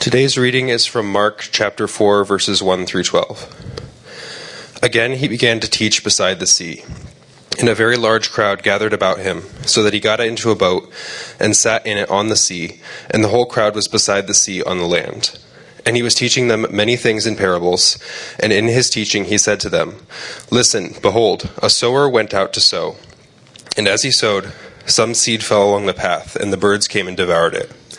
Today's reading is from Mark chapter 4, verses 1 through 12. Again, he began to teach beside the sea. And a very large crowd gathered about him, so that he got into a boat and sat in it on the sea, and the whole crowd was beside the sea on the land. And he was teaching them many things in parables, and in his teaching he said to them, Listen, behold, a sower went out to sow. And as he sowed, some seed fell along the path, and the birds came and devoured it.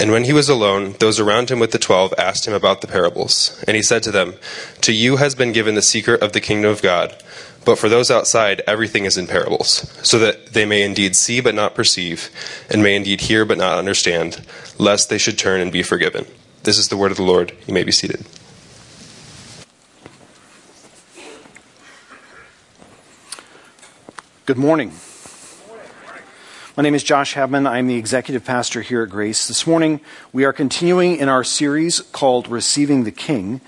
And when he was alone, those around him with the twelve asked him about the parables. And he said to them, To you has been given the secret of the kingdom of God, but for those outside, everything is in parables, so that they may indeed see but not perceive, and may indeed hear but not understand, lest they should turn and be forgiven. This is the word of the Lord. You may be seated. Good morning. My name is Josh Haveman. I'm the executive pastor here at Grace. This morning, we are continuing in our series called Receiving the King.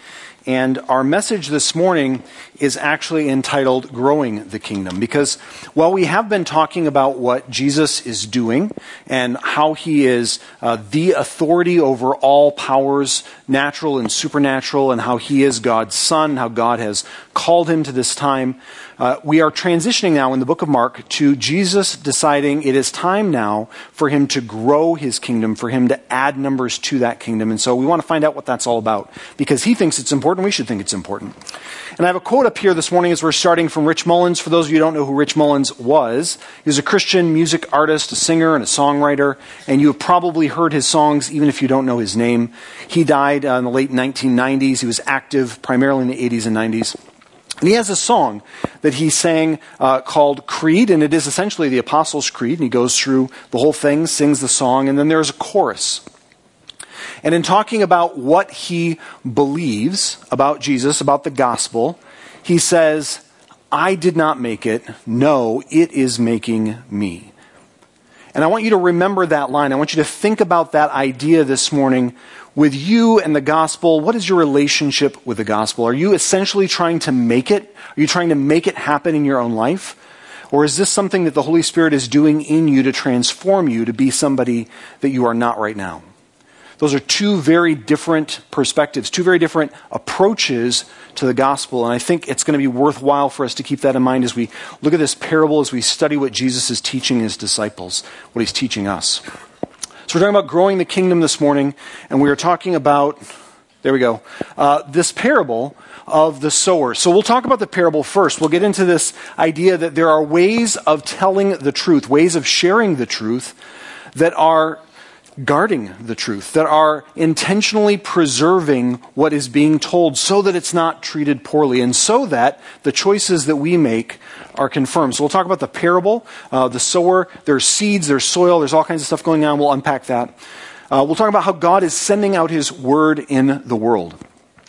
And our message this morning is actually entitled Growing the Kingdom. Because while we have been talking about what Jesus is doing and how he is uh, the authority over all powers, natural and supernatural, and how he is God's son, how God has called him to this time, uh, we are transitioning now in the book of Mark to Jesus deciding it is time now for him to grow his kingdom, for him to add numbers to that kingdom. And so we want to find out what that's all about because he thinks it's important. We should think it's important. And I have a quote up here this morning as we're starting from Rich Mullins. For those of you who don't know who Rich Mullins was, he was a Christian music artist, a singer, and a songwriter. And you have probably heard his songs even if you don't know his name. He died uh, in the late 1990s. He was active primarily in the 80s and 90s. And he has a song that he sang uh, called Creed, and it is essentially the Apostles' Creed. And he goes through the whole thing, sings the song, and then there's a chorus. And in talking about what he believes about Jesus, about the gospel, he says, I did not make it. No, it is making me. And I want you to remember that line. I want you to think about that idea this morning with you and the gospel, what is your relationship with the gospel? Are you essentially trying to make it? Are you trying to make it happen in your own life? Or is this something that the Holy Spirit is doing in you to transform you to be somebody that you are not right now? Those are two very different perspectives, two very different approaches to the gospel. And I think it's going to be worthwhile for us to keep that in mind as we look at this parable, as we study what Jesus is teaching his disciples, what he's teaching us. So we're talking about growing the kingdom this morning, and we are talking about, there we go, uh, this parable of the sower. So we'll talk about the parable first. We'll get into this idea that there are ways of telling the truth, ways of sharing the truth that are guarding the truth, that are intentionally preserving what is being told so that it's not treated poorly and so that the choices that we make are confirmed. So we'll talk about the parable, uh, the sower. There's seeds, there's soil, there's all kinds of stuff going on. We'll unpack that. Uh, we'll talk about how God is sending out His word in the world.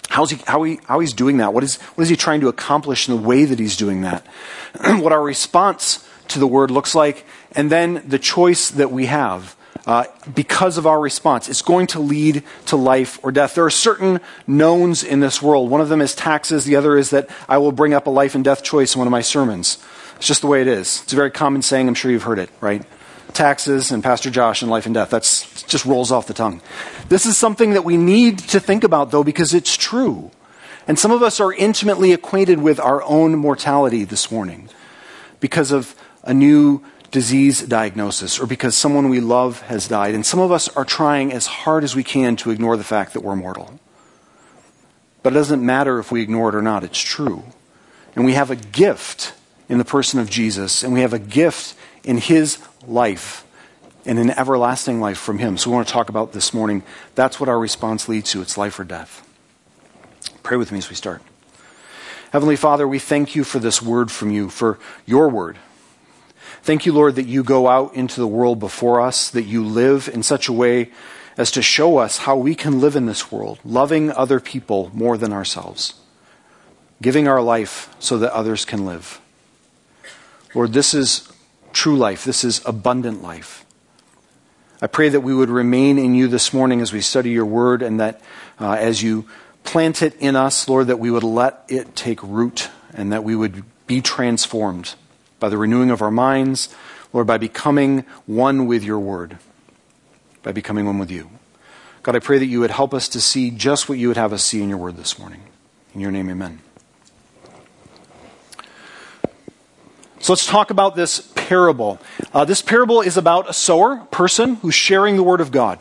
How's he, how, he, how he's doing that? What is, what is he trying to accomplish in the way that he's doing that? what our response to the word looks like, and then the choice that we have uh, because of our response. It's going to lead to life or death. There are certain knowns in this world. One of them is taxes, the other is that I will bring up a life and death choice in one of my sermons. It's just the way it is. It's a very common saying. I'm sure you've heard it, right? Taxes and Pastor Josh and life and death. That's just rolls off the tongue. This is something that we need to think about, though, because it's true. And some of us are intimately acquainted with our own mortality this morning because of a new disease diagnosis or because someone we love has died. And some of us are trying as hard as we can to ignore the fact that we're mortal. But it doesn't matter if we ignore it or not, it's true. And we have a gift in the person of Jesus, and we have a gift in his life and an everlasting life from him. So we want to talk about this morning. That's what our response leads to it's life or death. Pray with me as we start. Heavenly Father, we thank you for this word from you, for your word Thank you, Lord, that you go out into the world before us, that you live in such a way as to show us how we can live in this world, loving other people more than ourselves, giving our life so that others can live. Lord, this is true life, this is abundant life. I pray that we would remain in you this morning as we study your word, and that uh, as you plant it in us, Lord, that we would let it take root and that we would be transformed by the renewing of our minds, Lord, by becoming one with your word, by becoming one with you. God, I pray that you would help us to see just what you would have us see in your word this morning. In your name, amen. So let's talk about this parable. Uh, this parable is about a sower, person who's sharing the word of God.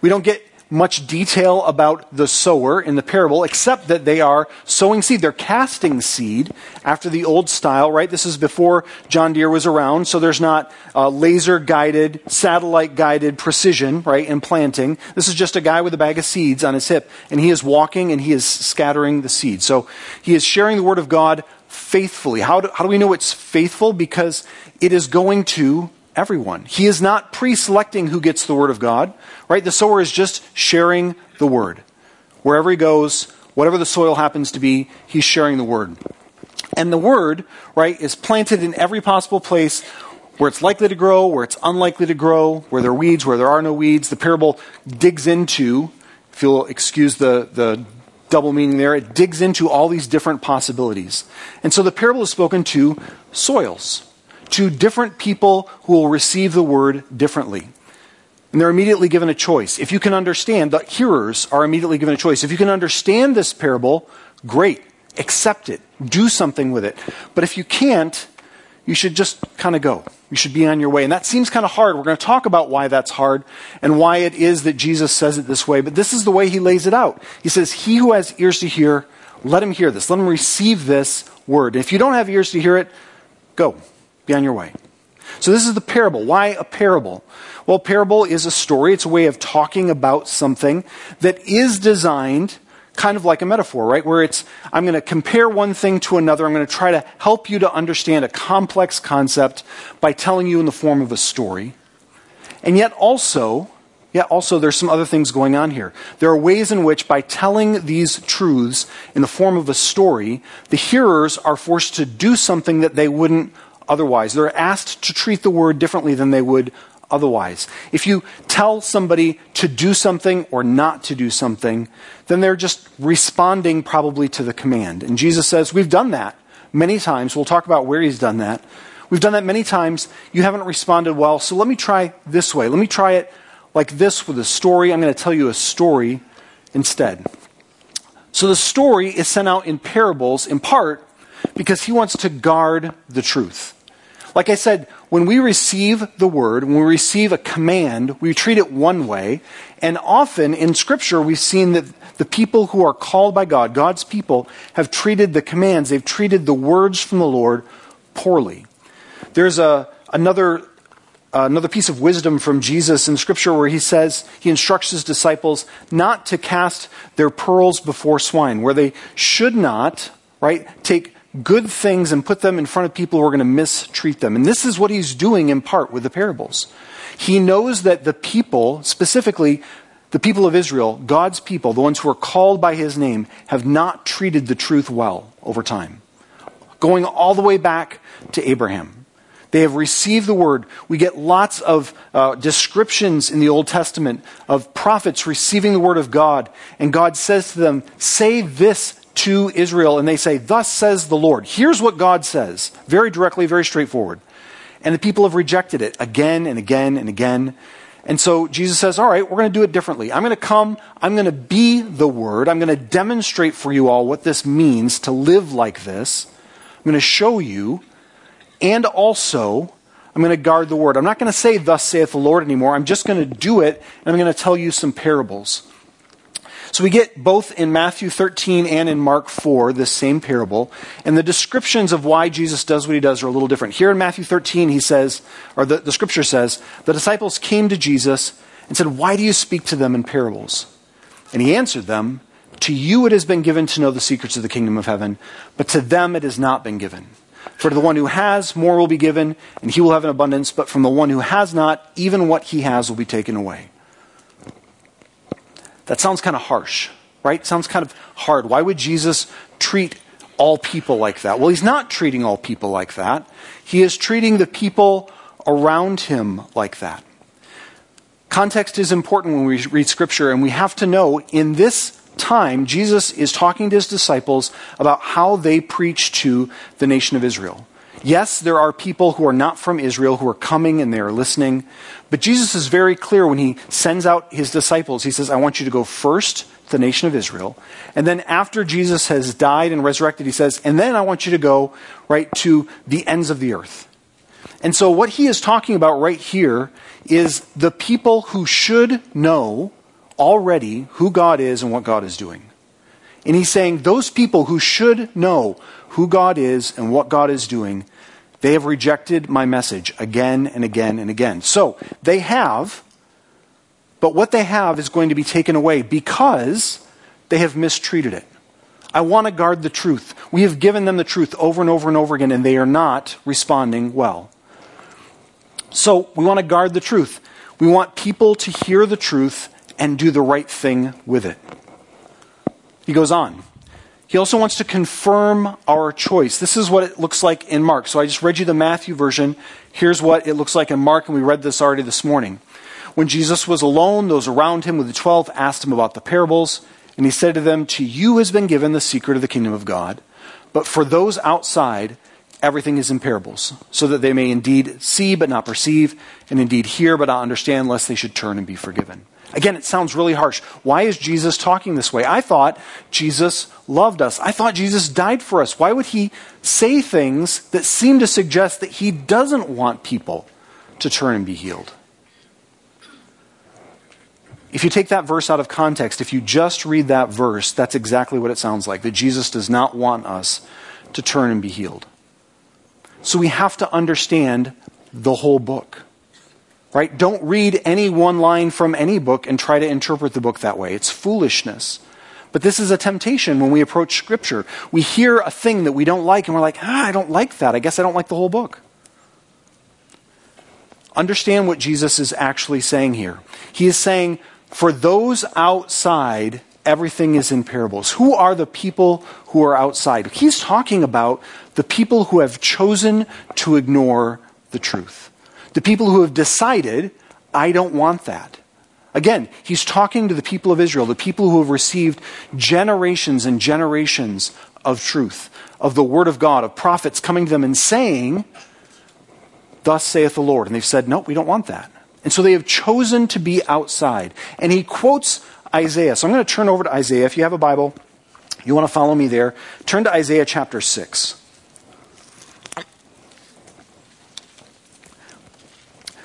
We don't get much detail about the sower in the parable, except that they are sowing seed. They're casting seed after the old style, right? This is before John Deere was around, so there's not uh, laser guided, satellite guided precision, right, in planting. This is just a guy with a bag of seeds on his hip, and he is walking and he is scattering the seed. So he is sharing the word of God faithfully. How do, how do we know it's faithful? Because it is going to everyone. He is not pre selecting who gets the word of God, right? The sower is just sharing the word. Wherever he goes, whatever the soil happens to be, he's sharing the word. And the word, right, is planted in every possible place where it's likely to grow, where it's unlikely to grow, where there are weeds, where there are no weeds. The parable digs into, if you'll excuse the, the double meaning there, it digs into all these different possibilities. And so the parable is spoken to soils, to different people who will receive the word differently. And they're immediately given a choice. If you can understand, the hearers are immediately given a choice. If you can understand this parable, great. Accept it. Do something with it. But if you can't, you should just kind of go. You should be on your way. And that seems kind of hard. We're going to talk about why that's hard and why it is that Jesus says it this way. But this is the way he lays it out. He says, He who has ears to hear, let him hear this. Let him receive this word. And If you don't have ears to hear it, go. Be on your way. So this is the parable. Why a parable? Well, parable is a story. It's a way of talking about something that is designed kind of like a metaphor, right? Where it's, I'm going to compare one thing to another. I'm going to try to help you to understand a complex concept by telling you in the form of a story. And yet also, yet also there's some other things going on here. There are ways in which by telling these truths in the form of a story, the hearers are forced to do something that they wouldn't otherwise. They're asked to treat the word differently than they would otherwise. If you tell somebody to do something or not to do something, then they're just responding probably to the command. And Jesus says, We've done that many times. We'll talk about where he's done that. We've done that many times. You haven't responded well, so let me try this way. Let me try it like this with a story. I'm going to tell you a story instead. So the story is sent out in parables in part because he wants to guard the truth. Like I said, when we receive the word, when we receive a command, we treat it one way. And often in Scripture, we've seen that the people who are called by God, God's people, have treated the commands, they've treated the words from the Lord poorly. There's a, another, uh, another piece of wisdom from Jesus in Scripture where he says, he instructs his disciples not to cast their pearls before swine, where they should not, right, take good things and put them in front of people who are going to mistreat them. And this is what he's doing in part with the parables. He knows that the people, specifically the people of Israel, God's people, the ones who are called by his name, have not treated the truth well over time. Going all the way back to Abraham. They have received the word. We get lots of uh, descriptions in the Old Testament of prophets receiving the word of God. And God says to them, Say this to Israel and they say, Thus says the Lord. Here's what God says, very directly, very straightforward. And the people have rejected it again and again and again. And so Jesus says, All right, we're going to do it differently. I'm going to come, I'm going to be the Word, I'm going to demonstrate for you all what this means to live like this. I'm going to show you, and also, I'm going to guard the Word. I'm not going to say, Thus saith the Lord anymore. I'm just going to do it, and I'm going to tell you some parables. So we get both in Matthew 13 and in Mark 4 this same parable, and the descriptions of why Jesus does what he does are a little different. Here in Matthew 13, he says, or the, the scripture says, the disciples came to Jesus and said, Why do you speak to them in parables? And he answered them, To you it has been given to know the secrets of the kingdom of heaven, but to them it has not been given. For to the one who has, more will be given, and he will have an abundance, but from the one who has not, even what he has will be taken away. That sounds kind of harsh, right? Sounds kind of hard. Why would Jesus treat all people like that? Well, he's not treating all people like that. He is treating the people around him like that. Context is important when we read Scripture, and we have to know in this time, Jesus is talking to his disciples about how they preach to the nation of Israel. Yes, there are people who are not from Israel who are coming and they are listening, but Jesus is very clear when he sends out his disciples. He says, I want you to go first to the nation of Israel. And then after Jesus has died and resurrected, he says, and then I want you to go right to the ends of the earth. And so what he is talking about right here is the people who should know already who God is and what God is doing. And he's saying those people who should know who God is and what God is doing, they have rejected my message again and again and again. So they have, but what they have is going to be taken away because they have mistreated it. I want to guard the truth. We have given them the truth over and over and over again, and they are not responding well. So we want to guard the truth. We want people to hear the truth and do the right thing with it. He goes on. He also wants to confirm our choice. This is what it looks like in Mark. So I just read you the Matthew version. Here's what it looks like in Mark, and we read this already this morning. When Jesus was alone, those around him with the twelve asked him about the parables, and he said to them, To you has been given the secret of the kingdom of God, but for those outside, everything is in parables, so that they may indeed see but not perceive, and indeed hear but not understand, lest they should turn and be forgiven. Again, it sounds really harsh. Why is Jesus talking this way? I thought Jesus loved us. I thought Jesus died for us. Why would he say things that seem to suggest that he doesn't want people to turn and be healed? If you take that verse out of context, if you just read that verse, that's exactly what it sounds like that Jesus does not want us to turn and be healed. So we have to understand the whole book. Right? Don't read any one line from any book and try to interpret the book that way. It's foolishness. But this is a temptation when we approach Scripture. We hear a thing that we don't like and we're like, ah, I don't like that. I guess I don't like the whole book. Understand what Jesus is actually saying here. He is saying, for those outside, everything is in parables. Who are the people who are outside? He's talking about the people who have chosen to ignore the truth. The people who have decided, I don't want that. Again, he's talking to the people of Israel, the people who have received generations and generations of truth, of the Word of God, of prophets coming to them and saying, Thus saith the Lord. And they've said, No, we don't want that. And so they have chosen to be outside. And he quotes Isaiah. So I'm going to turn over to Isaiah. If you have a Bible, you want to follow me there, turn to Isaiah chapter 6.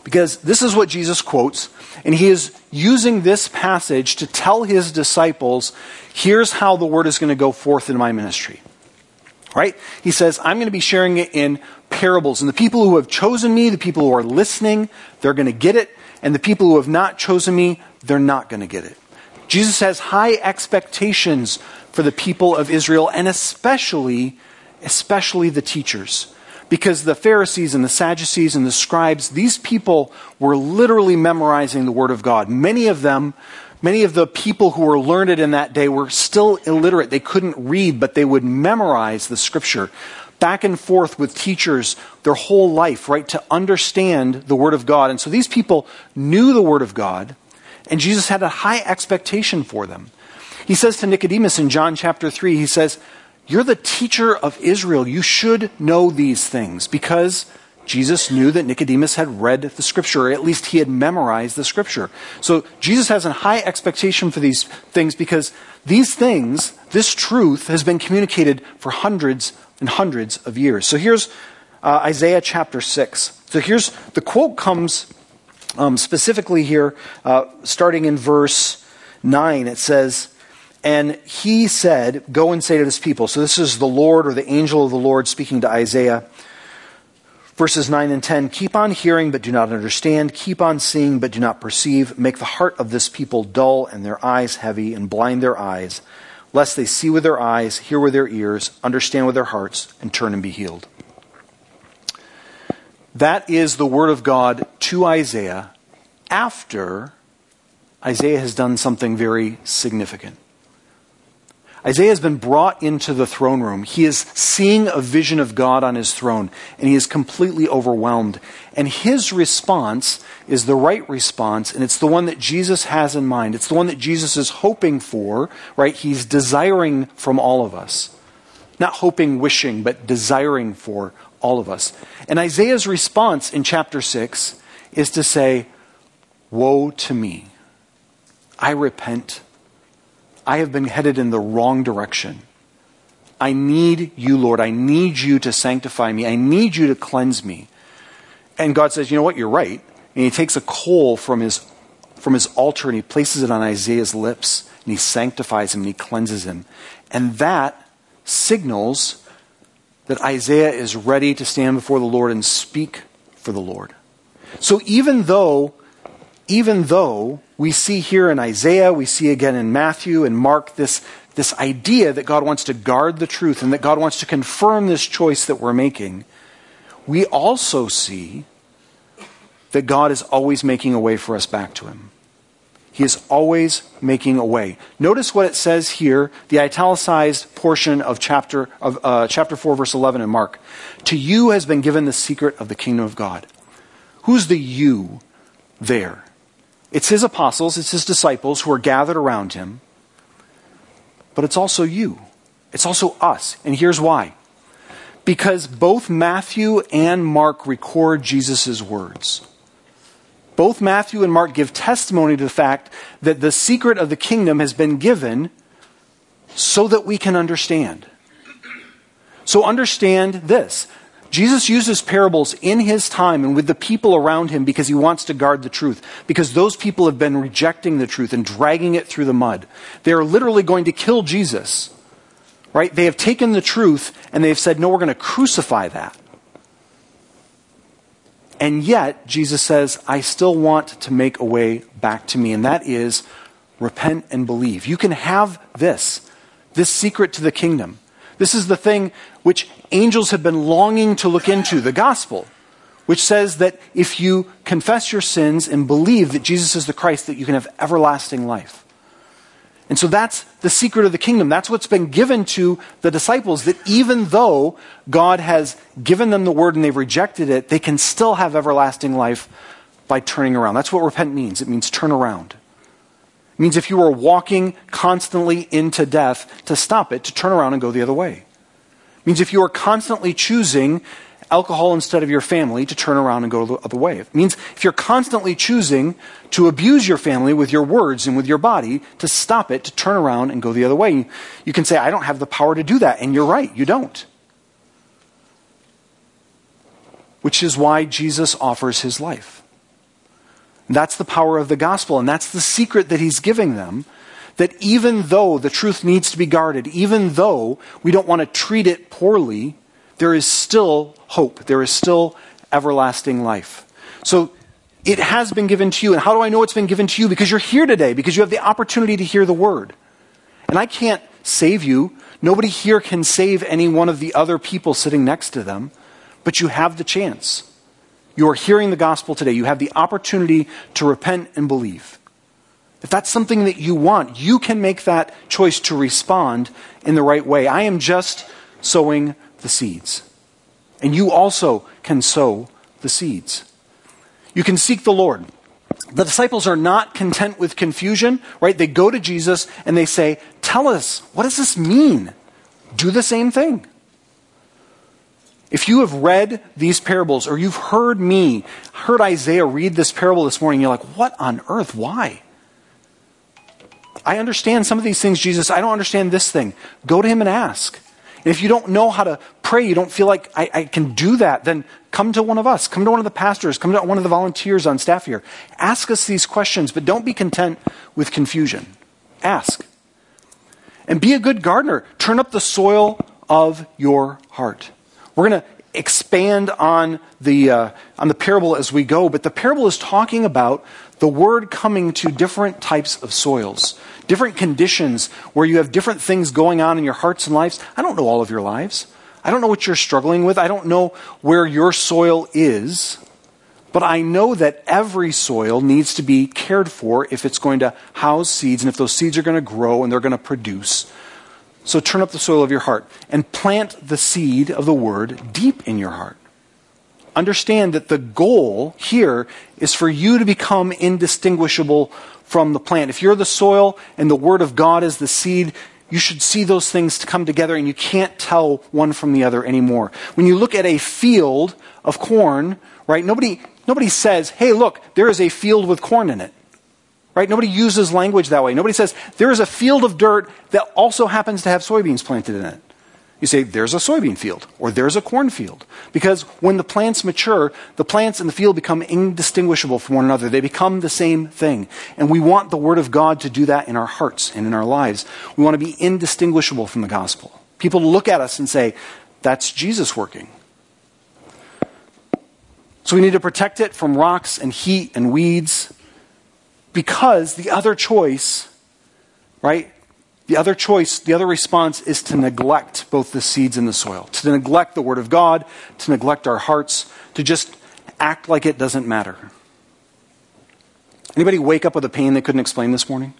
Because this is what Jesus quotes, and he is using this passage to tell his disciples here's how the word is going to go forth in my ministry. Right? He says, I'm going to be sharing it in parables. And the people who have chosen me, the people who are listening, they're going to get it. And the people who have not chosen me, they're not going to get it. Jesus has high expectations for the people of Israel, and especially, especially the teachers because the Pharisees and the Sadducees and the scribes, these people were literally memorizing the Word of God. Many of them, many of the people who were learned in that day were still illiterate. They couldn't read, but they would memorize the Scripture back and forth with teachers their whole life, right, to understand the Word of God. And so these people knew the Word of God, and Jesus had a high expectation for them. He says to Nicodemus in John chapter 3, he says, you're the teacher of Israel. You should know these things because Jesus knew that Nicodemus had read the scripture, or at least he had memorized the scripture. So Jesus has a high expectation for these things because these things, this truth, has been communicated for hundreds and hundreds of years. So here's uh, Isaiah chapter 6. So here's the quote comes um, specifically here, uh, starting in verse 9. It says, and he said, Go and say to this people. So this is the Lord or the angel of the Lord speaking to Isaiah. Verses 9 and 10 Keep on hearing, but do not understand. Keep on seeing, but do not perceive. Make the heart of this people dull and their eyes heavy, and blind their eyes, lest they see with their eyes, hear with their ears, understand with their hearts, and turn and be healed. That is the word of God to Isaiah after Isaiah has done something very significant. Isaiah has been brought into the throne room. He is seeing a vision of God on his throne, and he is completely overwhelmed. And his response is the right response, and it's the one that Jesus has in mind. It's the one that Jesus is hoping for, right? He's desiring from all of us. Not hoping, wishing, but desiring for all of us. And Isaiah's response in chapter 6 is to say, Woe to me! I repent I have been headed in the wrong direction. I need you, Lord. I need you to sanctify me. I need you to cleanse me. And God says, You know what? You're right. And he takes a coal from his, from his altar and he places it on Isaiah's lips and he sanctifies him and he cleanses him. And that signals that Isaiah is ready to stand before the Lord and speak for the Lord. So even though even though we see here in Isaiah, we see again in Matthew and Mark this, this idea that God wants to guard the truth and that God wants to confirm this choice that we're making, we also see that God is always making a way for us back to Him. He is always making a way. Notice what it says here, the italicized portion of chapter, of, uh, chapter 4, verse 11 in Mark. To you has been given the secret of the kingdom of God. Who's the you there? It's his apostles, it's his disciples who are gathered around him, but it's also you. It's also us. And here's why. Because both Matthew and Mark record Jesus' words. Both Matthew and Mark give testimony to the fact that the secret of the kingdom has been given so that we can understand. So understand this Jesus uses parables in his time and with the people around him because he wants to guard the truth. Because those people have been rejecting the truth and dragging it through the mud. They are literally going to kill Jesus. Right? They have taken the truth and they have said, no, we're going to crucify that. And yet, Jesus says, I still want to make a way back to me, and that is repent and believe. You can have this, this secret to the kingdom. This is the thing which angels have been longing to look into, the gospel, which says that if you confess your sins and believe that Jesus is the Christ, that you can have everlasting life. And so that's the secret of the kingdom. That's what's been given to the disciples, that even though God has given them the word and they've rejected it, they can still have everlasting life by turning around. That's what repent means. It means turn around. It means if you are walking constantly into death, to stop it, to turn around and go the other way means if you are constantly choosing alcohol instead of your family to turn around and go the other way. It means if you're constantly choosing to abuse your family with your words and with your body, to stop it, to turn around and go the other way. You can say, I don't have the power to do that. And you're right, you don't. Which is why Jesus offers his life. That's the power of the gospel, and that's the secret that he's giving them that even though the truth needs to be guarded, even though we don't want to treat it poorly, there is still hope. There is still everlasting life. So it has been given to you. And how do I know it's been given to you? Because you're here today, because you have the opportunity to hear the word. And I can't save you. Nobody here can save any one of the other people sitting next to them, but you have the chance. You are hearing the gospel today. You have the opportunity to repent and believe. If that's something that you want, you can make that choice to respond in the right way. I am just sowing the seeds. And you also can sow the seeds. You can seek the Lord. The disciples are not content with confusion, right? They go to Jesus and they say, Tell us, what does this mean? Do the same thing. If you have read these parables or you've heard me, heard Isaiah read this parable this morning, you're like, What on earth? Why? I understand some of these things, Jesus. I don't understand this thing. Go to him and ask. And if you don't know how to pray, you don't feel like I, I, can do that, then come to one of us. Come to one of the pastors. Come to one of the volunteers on staff here. Ask us these questions, but don't be content with confusion. Ask. And be a good gardener. Turn up the soil of your heart. We're going to expand on the, uh, on the parable as we go, but the parable is talking about the word coming to different types of soils, different conditions where you have different things going on in your hearts and lives. I don't know all of your lives. I don't know what you're struggling with. I don't know where your soil is. But I know that every soil needs to be cared for if it's going to house seeds and if those seeds are going to grow and they're going to produce. So turn up the soil of your heart and plant the seed of the word deep in your heart. Understand that the goal here is for you to become indistinguishable from the plant. If you're the soil and the word of God is the seed, you should see those things to come together and you can't tell one from the other anymore. When you look at a field of corn, right, nobody, nobody says, hey, look, there is a field with corn in it. Right? Nobody uses language that way. Nobody says, there is a field of dirt that also happens to have soybeans planted in it. You say, there's a soybean field, or there's a corn field. Because when the plants mature, the plants in the field become indistinguishable from one another. They become the same thing. And we want the Word of God to do that in our hearts and in our lives. We want to be indistinguishable from the gospel. People look at us and say, that's Jesus working. So we need to protect it from rocks and heat and weeds because the other choice, right? The other choice, the other response is to neglect both the seeds and the soil, to neglect the Word of God, to neglect our hearts, to just act like it doesn't matter. Anybody wake up with a pain they couldn't explain this morning?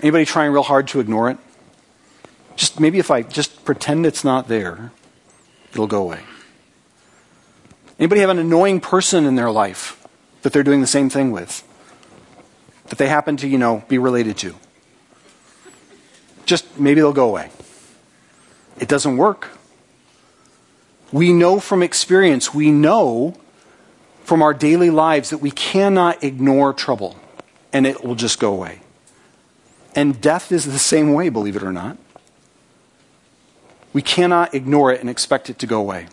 Anybody trying real hard to ignore it? Just maybe if I just pretend it's not there, it'll go away. Anybody have an annoying person in their life that they're doing the same thing with? That they happen to, you know, be related to. Just maybe they'll go away. It doesn't work. We know from experience, we know from our daily lives that we cannot ignore trouble and it will just go away. And death is the same way, believe it or not. We cannot ignore it and expect it to go away.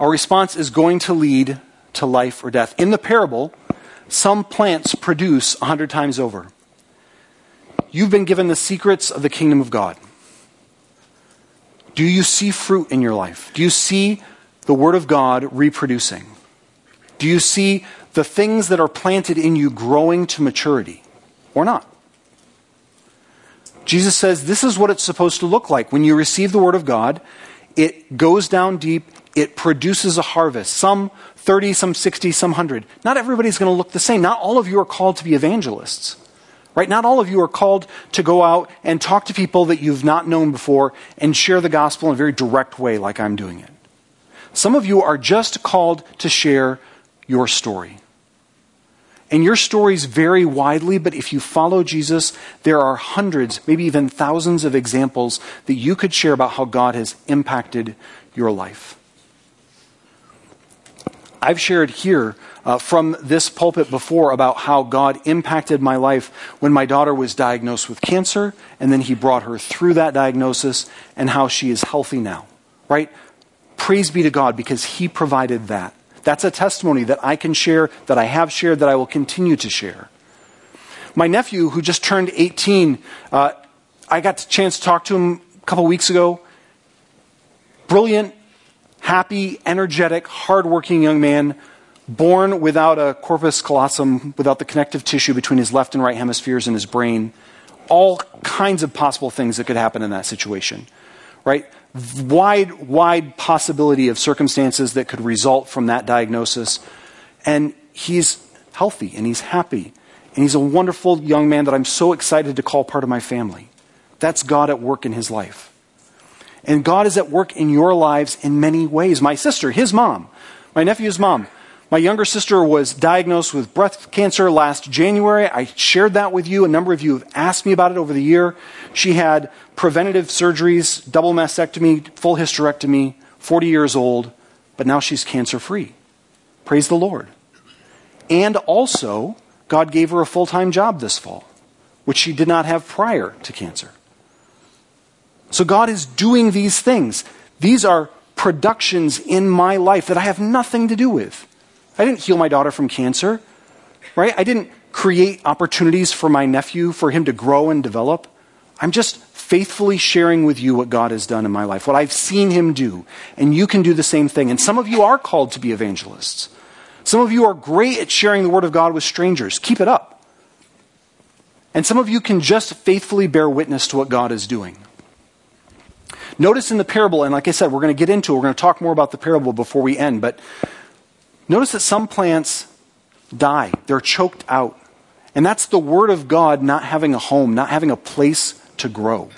Our response is going to lead to life or death. In the parable, some plants produce a hundred times over. You've been given the secrets of the kingdom of God. Do you see fruit in your life? Do you see the Word of God reproducing? Do you see the things that are planted in you growing to maturity or not? Jesus says this is what it's supposed to look like. When you receive the Word of God, it goes down deep, it produces a harvest. Some 30, some 60, some 100. Not everybody's going to look the same. Not all of you are called to be evangelists. Right? Not all of you are called to go out and talk to people that you've not known before and share the gospel in a very direct way like I'm doing it. Some of you are just called to share your story. And your stories vary widely, but if you follow Jesus, there are hundreds, maybe even thousands of examples that you could share about how God has impacted your life. I've shared here uh, from this pulpit before about how God impacted my life when my daughter was diagnosed with cancer, and then He brought her through that diagnosis, and how she is healthy now. Right? Praise be to God because He provided that. That's a testimony that I can share, that I have shared, that I will continue to share. My nephew, who just turned 18, uh, I got a chance to talk to him a couple weeks ago. Brilliant, happy, energetic, hardworking young man, born without a corpus callosum, without the connective tissue between his left and right hemispheres in his brain. All kinds of possible things that could happen in that situation, right? Wide, wide possibility of circumstances that could result from that diagnosis. And he's healthy and he's happy. And he's a wonderful young man that I'm so excited to call part of my family. That's God at work in his life. And God is at work in your lives in many ways. My sister, his mom, my nephew's mom, my younger sister was diagnosed with breast cancer last January. I shared that with you. A number of you have asked me about it over the year. She had preventative surgeries, double mastectomy, full hysterectomy, 40 years old, but now she's cancer free. Praise the Lord. And also, God gave her a full time job this fall, which she did not have prior to cancer. So God is doing these things. These are productions in my life that I have nothing to do with. I didn't heal my daughter from cancer, right? I didn't create opportunities for my nephew for him to grow and develop. I'm just faithfully sharing with you what God has done in my life, what I've seen him do. And you can do the same thing. And some of you are called to be evangelists. Some of you are great at sharing the word of God with strangers. Keep it up. And some of you can just faithfully bear witness to what God is doing. Notice in the parable, and like I said, we're going to get into it, we're going to talk more about the parable before we end, but notice that some plants die, they're choked out. And that's the Word of God not having a home, not having a place to grow.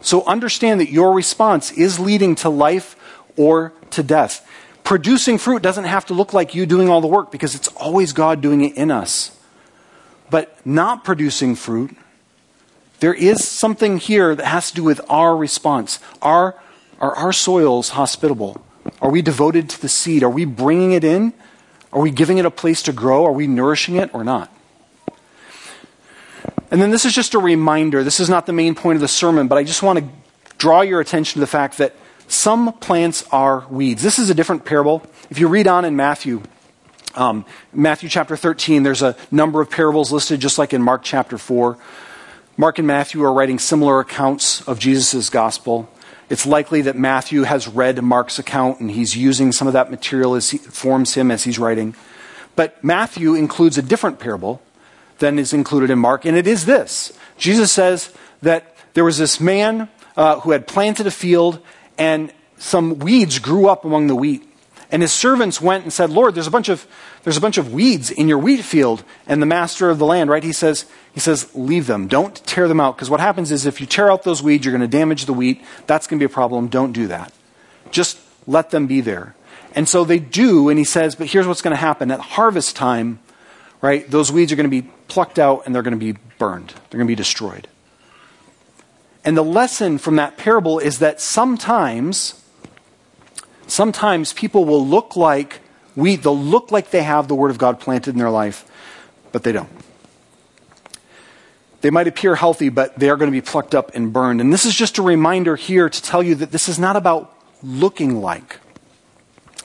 So understand that your response is leading to life or to death. Producing fruit doesn't have to look like you doing all the work because it's always God doing it in us. But not producing fruit, there is something here that has to do with our response. Are, our soils hospitable? Are we devoted to the seed? Are we bringing it in? Are we giving it a place to grow? Are we nourishing it or not? And then this is just a reminder. This is not the main point of the sermon, but I just want to draw your attention to the fact that some plants are weeds. This is a different parable. If you read on in Matthew, um, Matthew chapter 13, there's a number of parables listed, just like in Mark chapter 4. Mark and Matthew are writing similar accounts of Jesus' gospel. It's likely that Matthew has read Mark's account and he's using some of that material as he forms him as he's writing. But Matthew includes a different parable than is included in Mark, and it is this. Jesus says that there was this man uh, who had planted a field, and some weeds grew up among the wheat. And his servants went and said, Lord, there's a bunch of, there's a bunch of weeds in your wheat field. And the master of the land, right, he says, he says, leave them. Don't tear them out. Because what happens is if you tear out those weeds, you're going to damage the wheat. That's going to be a problem. Don't do that. Just let them be there. And so they do, and he says, but here's what's going to happen. At harvest time, right, those weeds are going to be plucked out and they're going to be burned. They're going to be destroyed. And the lesson from that parable is that sometimes, sometimes people will look like we, they'll look like they have the Word of God planted in their life, but they don't. They might appear healthy, but they are going to be plucked up and burned. And this is just a reminder here to tell you that this is not about looking like,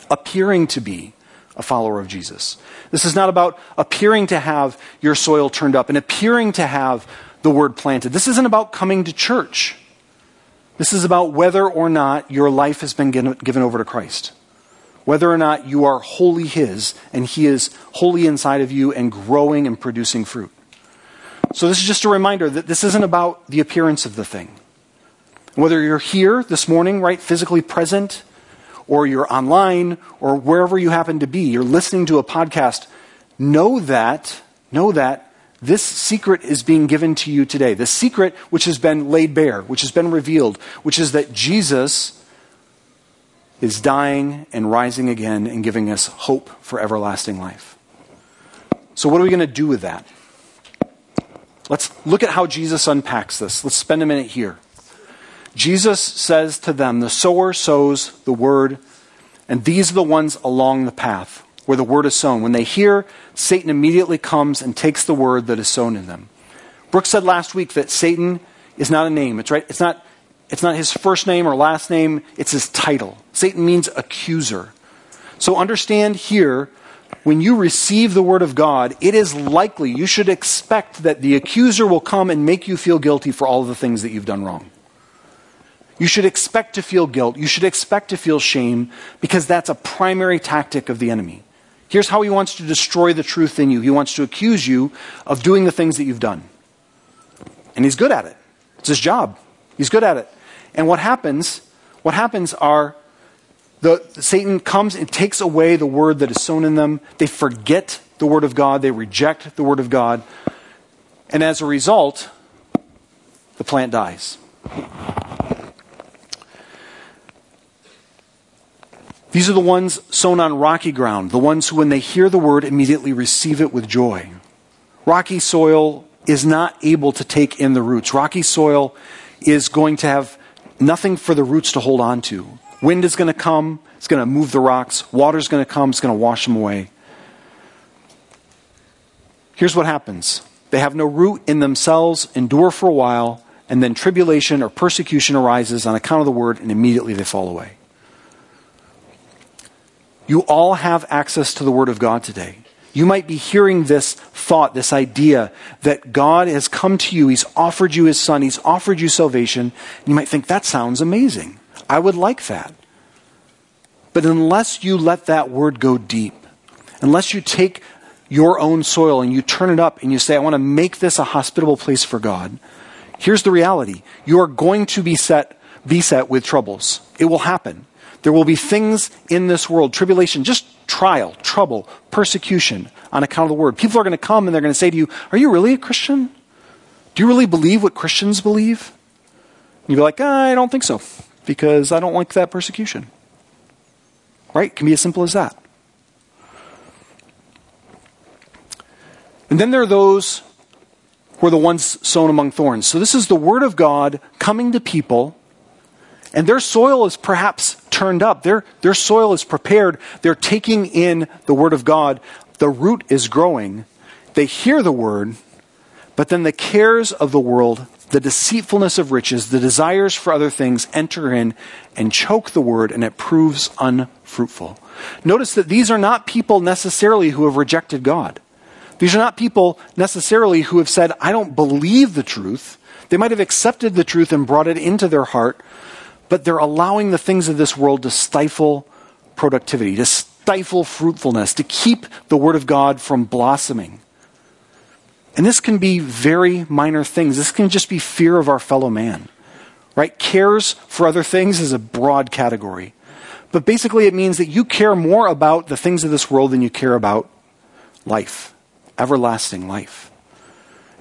appearing to be a follower of Jesus. This is not about appearing to have your soil turned up and appearing to have the word planted. This isn't about coming to church. This is about whether or not your life has been given over to Christ. Whether or not you are wholly His and He is wholly inside of you and growing and producing fruit. So, this is just a reminder that this isn't about the appearance of the thing. Whether you're here this morning, right, physically present, or you're online, or wherever you happen to be, you're listening to a podcast, know that, know that this secret is being given to you today. The secret which has been laid bare, which has been revealed, which is that Jesus is dying and rising again and giving us hope for everlasting life. So, what are we going to do with that? Let's look at how Jesus unpacks this. Let's spend a minute here. Jesus says to them, The sower sows the word, and these are the ones along the path where the word is sown. When they hear, Satan immediately comes and takes the word that is sown in them. Brooks said last week that Satan is not a name. It's right. It's not. It's not his first name or last name. It's his title. Satan means accuser. So understand here, when you receive the word of God, it is likely you should expect that the accuser will come and make you feel guilty for all of the things that you've done wrong. You should expect to feel guilt. You should expect to feel shame because that's a primary tactic of the enemy. Here's how he wants to destroy the truth in you he wants to accuse you of doing the things that you've done. And he's good at it. It's his job. He's good at it. And what happens, what happens are the, Satan comes and takes away the word that is sown in them. They forget the word of God. They reject the word of God. And as a result, the plant dies. These are the ones sown on rocky ground, the ones who, when they hear the word, immediately receive it with joy. Rocky soil is not able to take in the roots. Rocky soil is going to have nothing for the roots to hold on to. Wind is going to come, it's going to move the rocks. Water is going to come, it's going to wash them away. Here's what happens they have no root in themselves, endure for a while, and then tribulation or persecution arises on account of the word, and immediately they fall away. You all have access to the Word of God today. You might be hearing this thought, this idea that God has come to you, He's offered you His Son, He's offered you salvation. You might think, that sounds amazing. I would like that. But unless you let that Word go deep, unless you take your own soil and you turn it up and you say, I want to make this a hospitable place for God, here's the reality. You are going to be set, beset with troubles. It will happen. There will be things in this world, tribulation, just trial, trouble, persecution on account of the word. People are going to come and they're going to say to you, Are you really a Christian? Do you really believe what Christians believe? And you'd be like, I don't think so, because I don't like that persecution. Right? It can be as simple as that. And then there are those who are the ones sown among thorns. So this is the Word of God coming to people, and their soil is perhaps turned up. Their, their soil is prepared. They're taking in the Word of God. The root is growing. They hear the Word, but then the cares of the world, the deceitfulness of riches, the desires for other things enter in and choke the Word, and it proves unfruitful. Notice that these are not people necessarily who have rejected God. These are not people necessarily who have said, I don't believe the truth. They might have accepted the truth and brought it into their heart, but they're allowing the things of this world to stifle productivity, to stifle fruitfulness, to keep the Word of God from blossoming. And this can be very minor things. This can just be fear of our fellow man, right? Cares for other things is a broad category. But basically, it means that you care more about the things of this world than you care about life, everlasting life.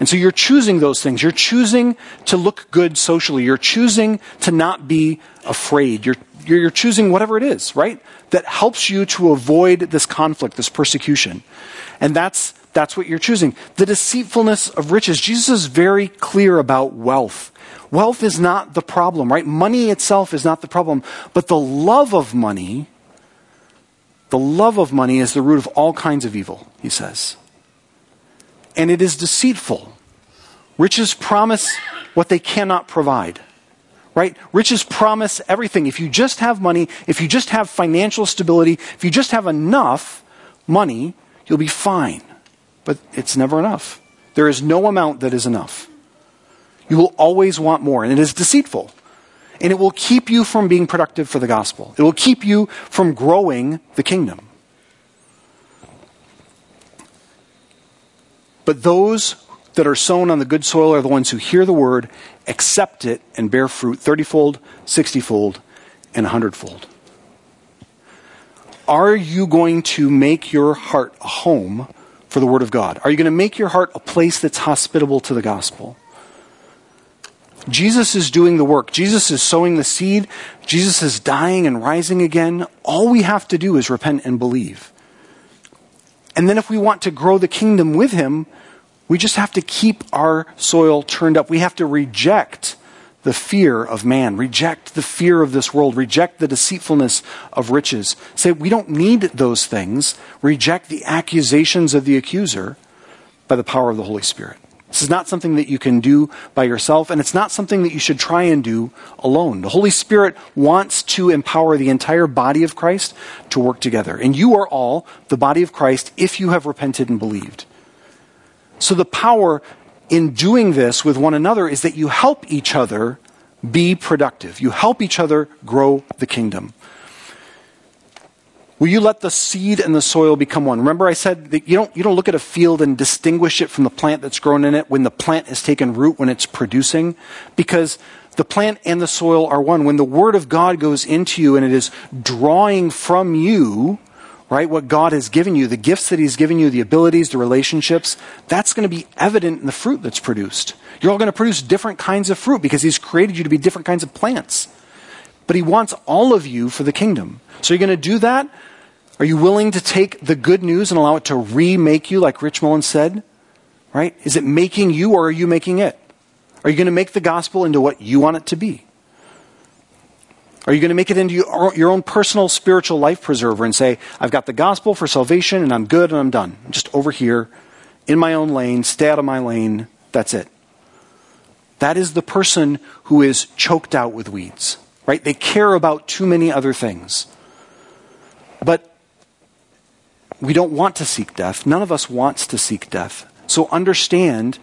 And so you're choosing those things. You're choosing to look good socially. You're choosing to not be afraid. You're, you're, choosing whatever it is, right? That helps you to avoid this conflict, this persecution. And that's, that's what you're choosing. The deceitfulness of riches. Jesus is very clear about wealth. Wealth is not the problem, right? Money itself is not the problem. But the love of money, the love of money is the root of all kinds of evil, he says and it is deceitful. Riches promise what they cannot provide. Right? Riches promise everything. If you just have money, if you just have financial stability, if you just have enough money, you'll be fine. But it's never enough. There is no amount that is enough. You will always want more, and it is deceitful. And it will keep you from being productive for the gospel. It will keep you from growing the kingdom. But those that are sown on the good soil are the ones who hear the word, accept it, and bear fruit thirtyfold, sixtyfold, and a hundredfold. Are you going to make your heart a home for the Word of God? Are you going to make your heart a place that's hospitable to the gospel? Jesus is doing the work. Jesus is sowing the seed. Jesus is dying and rising again. All we have to do is repent and believe. And then if we want to grow the kingdom with him, we just have to keep our soil turned up. We have to reject the fear of man, reject the fear of this world, reject the deceitfulness of riches. Say, we don't need those things. Reject the accusations of the accuser by the power of the Holy Spirit. This is not something that you can do by yourself, and it's not something that you should try and do alone. The Holy Spirit wants to empower the entire body of Christ to work together. And you are all the body of Christ if you have repented and believed. So the power in doing this with one another is that you help each other be productive. You help each other grow the kingdom. Will you let the seed and the soil become one? Remember, I said that you don't, you don't look at a field and distinguish it from the plant that's grown in it when the plant has taken root, when it's producing, because the plant and the soil are one. When the Word of God goes into you and it is drawing from you, right, what God has given you, the gifts that He's given you, the abilities, the relationships, that's going to be evident in the fruit that's produced. You're all going to produce different kinds of fruit because He's created you to be different kinds of plants. But He wants all of you for the kingdom. So you're going to do that are you willing to take the good news and allow it to remake you, like Rich Mullins said? Right? Is it making you or are you making it? Are you going to make the gospel into what you want it to be? Are you going to make it into your own personal spiritual life preserver and say, I've got the gospel for salvation and I'm good and I'm done? I'm just over here in my own lane, stay out of my lane, that's it. That is the person who is choked out with weeds, right? They care about too many other things. But we don't want to seek death. None of us wants to seek death. So understand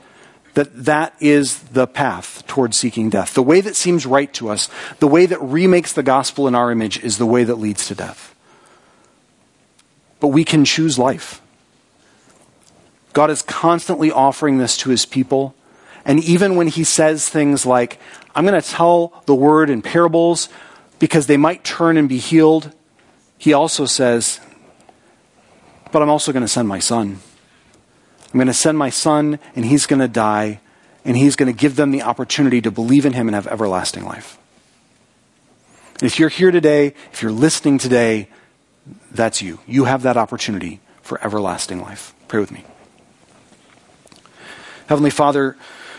that that is the path towards seeking death. The way that seems right to us, the way that remakes the gospel in our image, is the way that leads to death. But we can choose life. God is constantly offering this to his people. And even when he says things like, I'm going to tell the word in parables because they might turn and be healed, he also says, but I'm also going to send my son. I'm going to send my son, and he's going to die, and he's going to give them the opportunity to believe in him and have everlasting life. If you're here today, if you're listening today, that's you. You have that opportunity for everlasting life. Pray with me. Heavenly Father,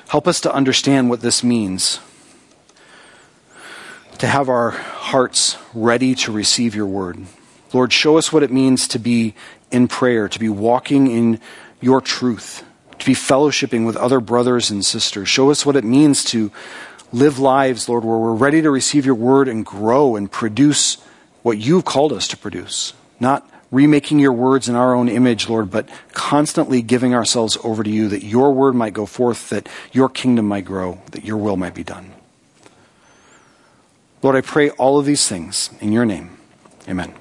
help us to understand what this means. To have our hearts ready to receive your word. Lord, show us what it means to be in prayer, to be walking in your truth, to be fellowshipping with other brothers and sisters. Show us what it means to live lives, Lord, where we're ready to receive your word and grow and produce what you've called us to produce. Not remaking your words in our own image, Lord, but constantly giving ourselves over to you that your word might go forth, that your kingdom might grow, that your will might be done. Lord, I pray all of these things in your name. Amen.